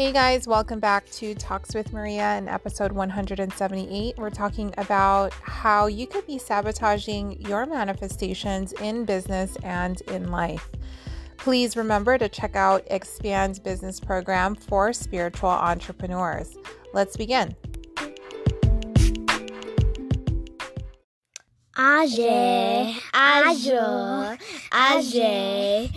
Hey guys, welcome back to Talks with Maria in episode 178. We're talking about how you could be sabotaging your manifestations in business and in life. Please remember to check out Expand's business program for spiritual entrepreneurs. Let's begin. Age, ajo, age,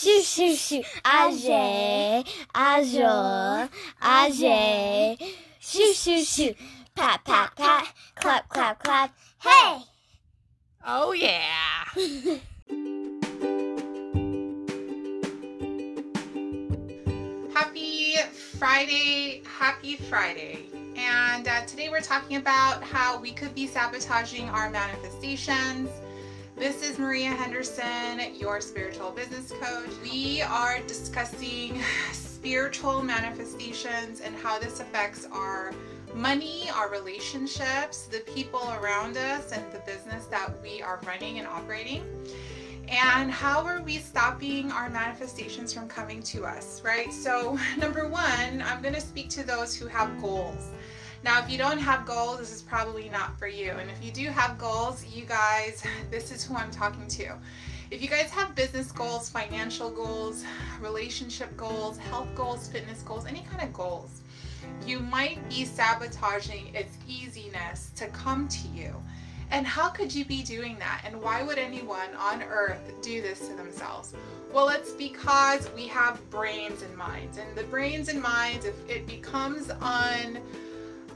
shoo shoo shoo, age, ajo, age, shoo shoo shoo, pat pat pat, clap clap clap, hey! Oh yeah! happy Friday, happy Friday. And uh, today we're talking about how we could be sabotaging our manifestations. This is Maria Henderson, your spiritual business coach. We are discussing spiritual manifestations and how this affects our money, our relationships, the people around us, and the business that we are running and operating. And how are we stopping our manifestations from coming to us, right? So, number one, I'm going to speak to those who have goals. Now, if you don't have goals, this is probably not for you. And if you do have goals, you guys, this is who I'm talking to. If you guys have business goals, financial goals, relationship goals, health goals, fitness goals, any kind of goals, you might be sabotaging its easiness to come to you. And how could you be doing that? And why would anyone on earth do this to themselves? Well, it's because we have brains and minds. And the brains and minds, if it becomes un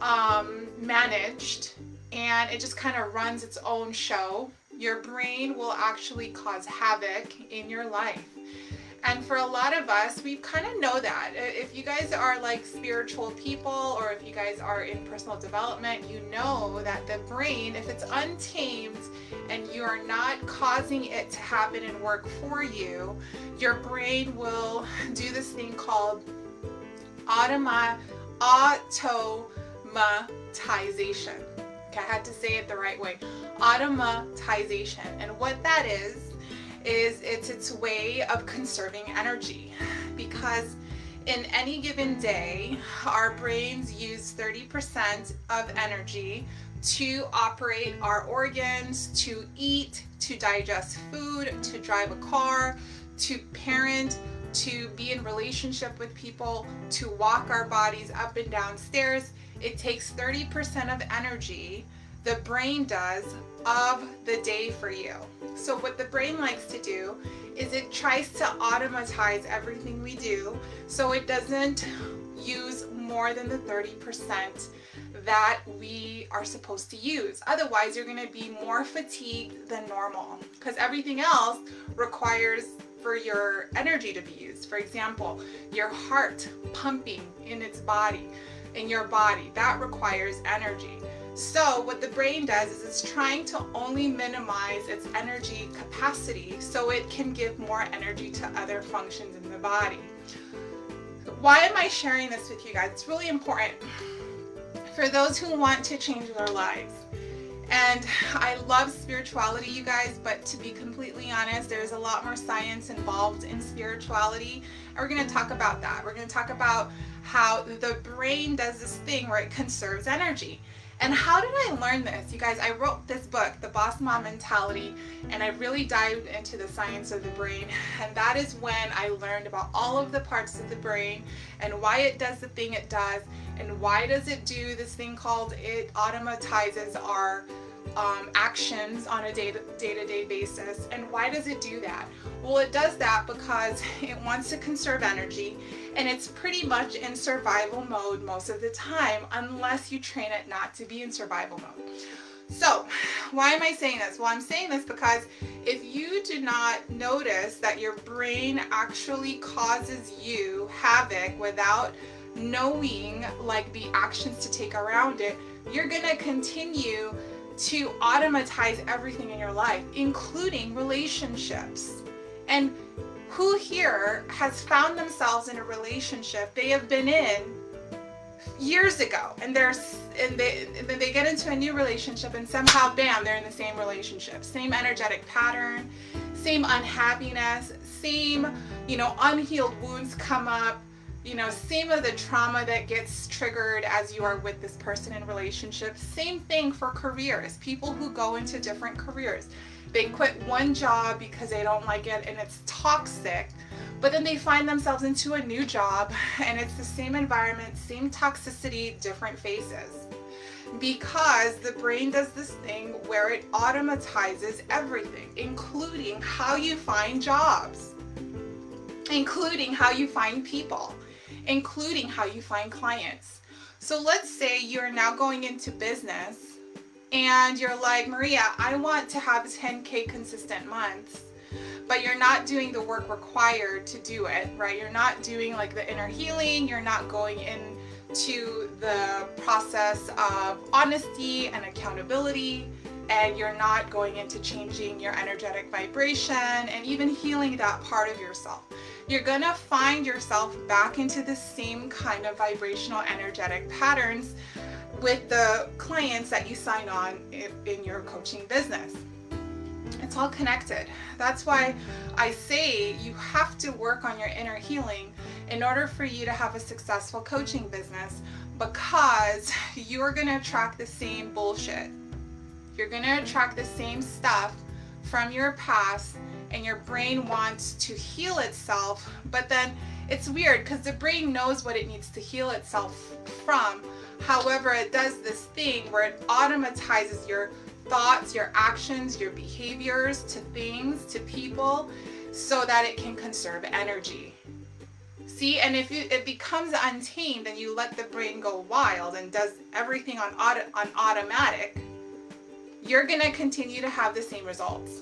um, managed and it just kind of runs its own show, your brain will actually cause havoc in your life. And for a lot of us, we kind of know that. If you guys are like spiritual people or if you guys are in personal development, you know that the brain, if it's untamed and you are not causing it to happen and work for you, your brain will do this thing called automa, automatization. I had to say it the right way. Automatization. And what that is, is it's its way of conserving energy because in any given day, our brains use 30% of energy to operate our organs, to eat, to digest food, to drive a car, to parent, to be in relationship with people, to walk our bodies up and down stairs. It takes 30% of energy, the brain does, of the day for you. So, what the brain likes to do is it tries to automatize everything we do so it doesn't use more than the 30% that we are supposed to use. Otherwise, you're to be more fatigued than normal because everything else requires for your energy to be used. For example, your heart pumping in its body, in your body, that requires energy. So, what the brain does is it's trying to only minimize its energy capacity so it can give more energy to other functions in the body. Why am I sharing this with you guys? It's really important for those who want to change their lives. And I love spirituality, you guys, but to be completely honest, there's a lot more science involved in spirituality. And we're going to talk about that. We're going to talk about how the brain does this thing where it conserves energy. And how did I learn this? You guys, I wrote this book, The Boss Mom Mentality, and I really dived into the science of the brain. And that is when I learned about all of the parts of the brain and why it does the thing it does and why does it do this thing called it automatizes our um, actions on a day to day basis. And why does it do that? Well, it does that because it wants to conserve energy and it's pretty much in survival mode most of the time unless you train it not to be in survival mode. So, why am I saying this? Well, I'm saying this because if you do not notice that your brain actually causes you havoc without knowing like the actions to take around it, you're going to continue to automatize everything in your life, including relationships. And who here has found themselves in a relationship they have been in years ago? And they're and they and then they get into a new relationship and somehow bam they're in the same relationship. Same energetic pattern same unhappiness same you know unhealed wounds come up you know, same of the trauma that gets triggered as you are with this person in relationship. Same thing for careers. People who go into different careers. They quit one job because they don't like it and it's toxic, but then they find themselves into a new job and it's the same environment, same toxicity, different faces. Because the brain does this thing where it automatizes everything, including how you find jobs, including how you find people including how you find clients. So let's say you're now going into business and you're like, Maria, I want to have 10K consistent months, but you're not doing the work required to do it, right? You're not doing like the inner healing, you're not going into the process of honesty and accountability and you're not going into changing your energetic vibration and even healing that part of yourself you're gonna find yourself back into the same kind of vibrational energetic patterns with the clients that you sign on in your coaching business. It's all connected. That's why I say you have to work on your inner healing in order for you to have a successful coaching business because you're going to attract the same bullshit. You're going to attract the same stuff from your past and your brain wants to heal itself, but then it's weird because the brain knows what it needs to heal itself from. However, it does this thing where it automatizes your thoughts, your actions, your behaviors to things, to people, so that it can conserve energy. See, and if you, it becomes untamed and you let the brain go wild and does everything on auto, on automatic, you're gonna continue to have the same results.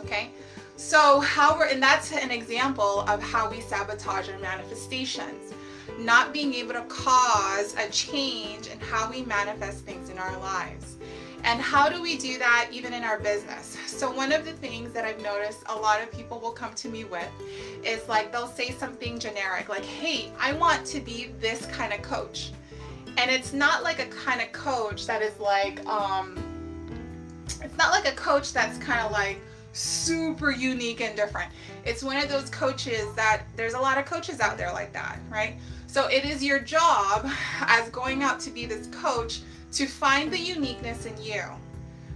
Okay, so how we're, and that's an example of how we sabotage our manifestations. Not being able to cause a change in how we manifest things in our lives. And how do we do that even in our business? So, one of the things that I've noticed a lot of people will come to me with is like they'll say something generic, like, hey, I want to be this kind of coach. And it's not like a kind of coach that is like, um, it's not like a coach that's kind of like, super unique and different. It's one of those coaches that there's a lot of coaches out there like that, right? So it is your job as going out to be this coach to find the uniqueness in you.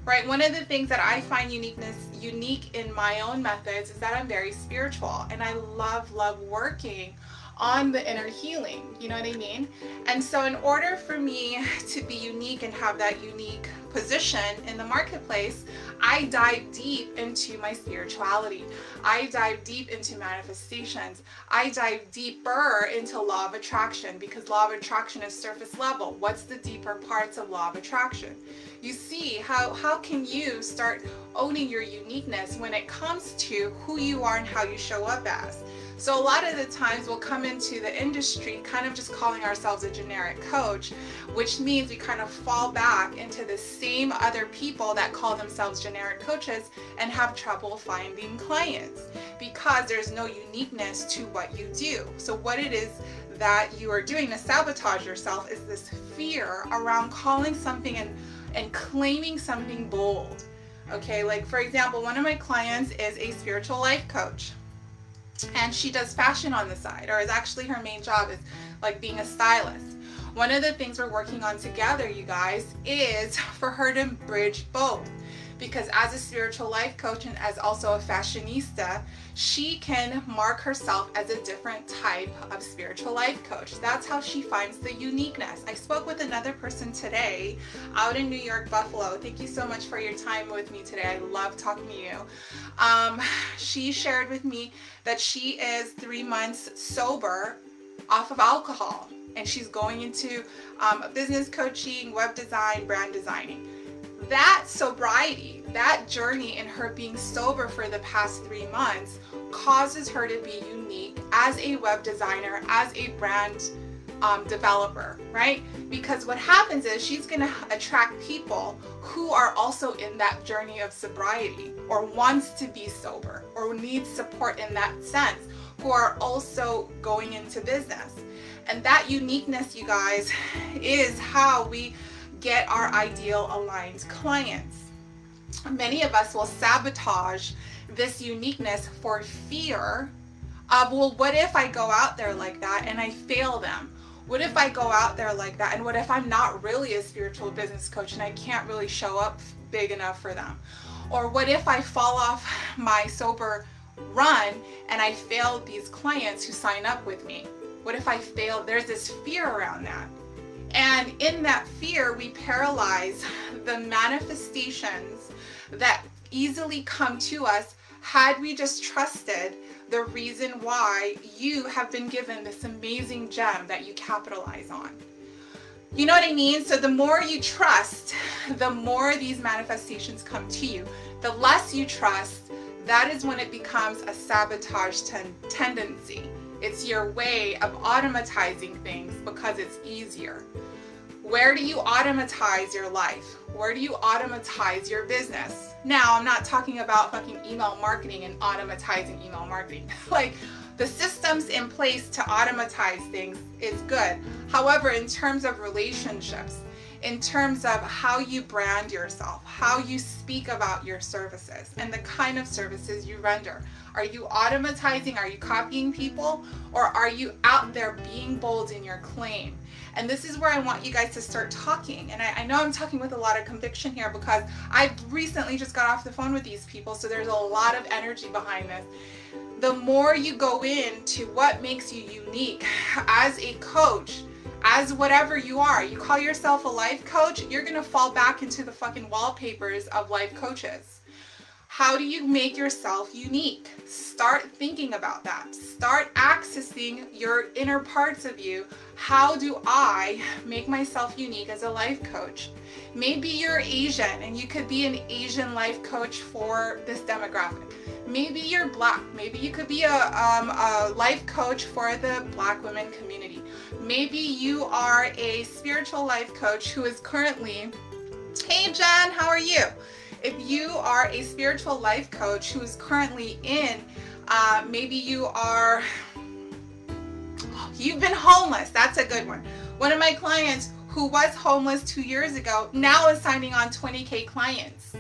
Right? One of the things that I find uniqueness unique in my own methods is that I'm very spiritual and I love love working on the inner healing. You know what I mean? And so, in order for me to be unique and have that unique position in the marketplace, I dive deep into my spirituality. I dive deep into manifestations. I dive deeper into law of attraction because law of attraction is surface level. What's the deeper parts of law of attraction? You see how how can you start owning your uniqueness when it comes to who you are and how you show up as? So a lot of the times we'll come into the industry kind of just calling ourselves a generic coach, which means we kind of fall back into the same other people that call themselves generic coaches and have trouble finding clients because there's no uniqueness to what you do. So what it is that you are doing to sabotage yourself is this fear around calling something and, and claiming something bold. Okay, like for example, one of my clients is a spiritual life coach and she does fashion on the side or is actually her main job is like being a stylist. One of the things we're working on together you guys is for her to bridge both because as a spiritual life coach and as also a fashionista, she can mark herself as a different type of spiritual life coach. That's how she finds the uniqueness. I spoke with another person today out in New York, Buffalo. Thank you so much for your time with me today. I love talking to you. Um, she shared with me that she is three months sober off of alcohol and she's going into um, business coaching, web design, brand designing that sobriety, that journey in her being sober for the past three months causes her to be unique as a web designer, as a brand um, developer, right? Because what happens is she's going to attract people who are also in that journey of sobriety or wants to be sober or needs support in that sense, who are also going into business. And that uniqueness, you guys, is how we get our ideal aligned clients. Many of us will sabotage this uniqueness for fear of, well, what if I go out there like that and I fail them? What if I go out there like that? And what if I'm not really a spiritual business coach and I can't really show up big enough for them? Or what if I fall off my sober run and I fail these clients who sign up with me? What if I fail? There's this fear around that. And in that fear, we paralyze the manifestations that easily come to us had we just trusted the reason why you have been given this amazing gem that you capitalize on. You know what I mean? So the more you trust, the more these manifestations come to you. The less you trust, that is when it becomes a sabotage ten- tendency. It's your way of automatizing things because it's easier. Where do you automatize your life? Where do you automatize your business? Now, I'm not talking about fucking email marketing and automatizing email marketing. like, the systems in place to automatize things is good. However, in terms of relationships, in terms of how you brand yourself, how you speak about your services, and the kind of services you render. Are you automatizing? Are you copying people? Or are you out there being bold in your claim? And this is where I want you guys to start talking. And I, I know I'm talking with a lot of conviction here because I recently just got off the phone with these people, so there's a lot of energy behind this. The more you go into what makes you unique as a coach, as whatever you are, you call yourself a life coach, you're gonna fall back into the fucking wallpapers of life coaches. How do you make yourself unique? Start thinking about that. Start accessing your inner parts of you. How do I make myself unique as a life coach? Maybe you're Asian and you could be an Asian life coach for this demographic. Maybe you're black. Maybe you could be a, um, a life coach for the black women community. Maybe you are a spiritual life coach who is currently, hey Jen, how are you? If you are a spiritual life coach who is currently in, uh, maybe you are, you've been homeless. That's a good one. One of my clients who was homeless two years ago now is signing on 20K clients.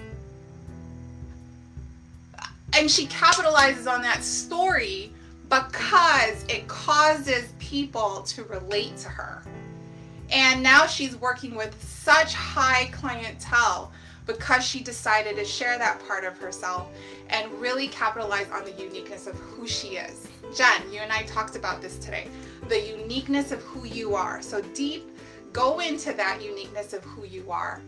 And she capitalizes on that story because it causes people to relate to her. And now she's working with such high clientele because she decided to share that part of herself and really capitalize on the uniqueness of who she is. Jen, you and I talked about this today the uniqueness of who you are. So, deep, go into that uniqueness of who you are.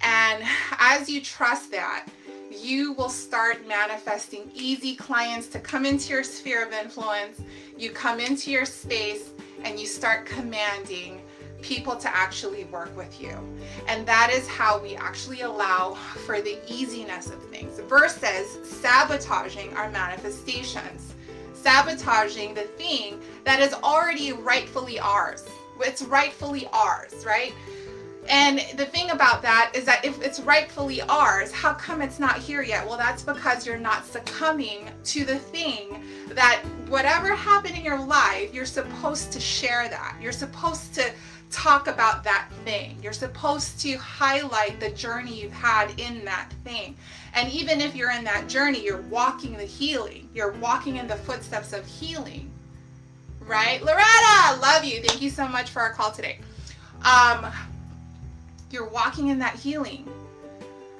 And as you trust that, you will start manifesting easy clients to come into your sphere of influence. You come into your space and you start commanding people to actually work with you. And that is how we actually allow for the easiness of things versus sabotaging our manifestations, sabotaging the thing that is already rightfully ours. It's rightfully ours, right? And the thing about that is that if it's rightfully ours, how come it's not here yet? Well, that's because you're not succumbing to the thing that whatever happened in your life, you're supposed to share that. You're supposed to talk about that thing. You're supposed to highlight the journey you've had in that thing. And even if you're in that journey, you're walking the healing. You're walking in the footsteps of healing. Right? Loretta, love you. Thank you so much for our call today. Um, you're walking in that healing.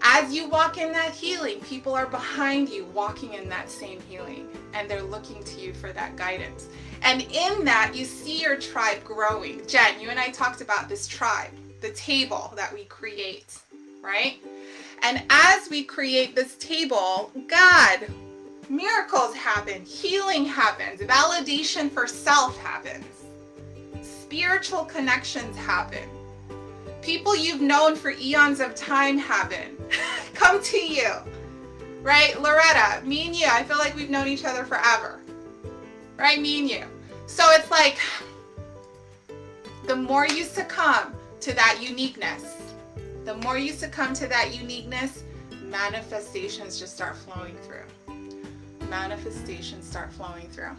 As you walk in that healing, people are behind you walking in that same healing and they're looking to you for that guidance. And in that, you see your tribe growing. Jen, you and I talked about this tribe, the table that we create, right? And as we create this table, God, miracles happen, healing happens, validation for self happens, spiritual connections happen. People you've known for eons of time happen, come to you, right? Loretta, me and you, I feel like we've known each other forever, right? Me and you. So it's like the more you succumb to that uniqueness, the more you succumb to that uniqueness, manifestations just start flowing through. Manifestations start flowing through.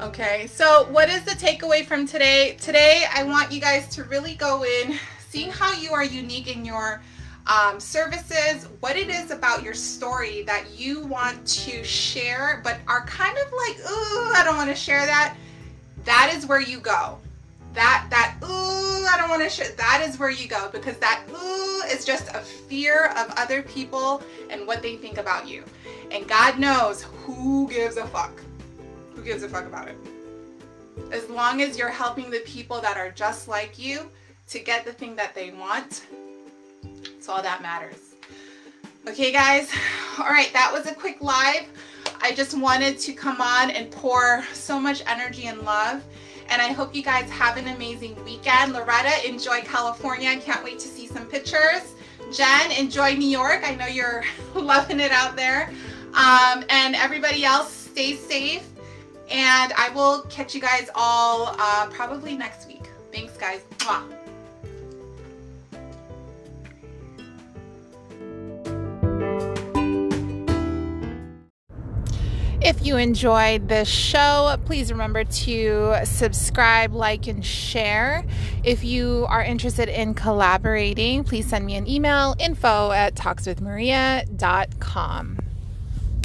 Okay, so what is the takeaway from today? Today, I want you guys to really go in, seeing how you are unique in your um, services, what it is about your story that you want to share, but are kind of like, ooh, I don't want to share that. That is where you go. That that ooh, I don't want to share. That is where you go because that ooh is just a fear of other people and what they think about you. And God knows who gives a fuck. Who gives a fuck about it? As long as you're helping the people that are just like you to get the thing that they want, it's all that matters. Okay, guys. All right, that was a quick live. I just wanted to come on and pour so much energy and love. And I hope you guys have an amazing weekend. Loretta, enjoy California. I can't wait to see some pictures. Jen, enjoy New York. I know you're loving it out there. Um, and everybody else, stay safe. And I will catch you guys all uh, probably next week. Thanks, guys. Mwah. If you enjoyed this show, please remember to subscribe, like, and share. If you are interested in collaborating, please send me an email info at talkswithmaria.com.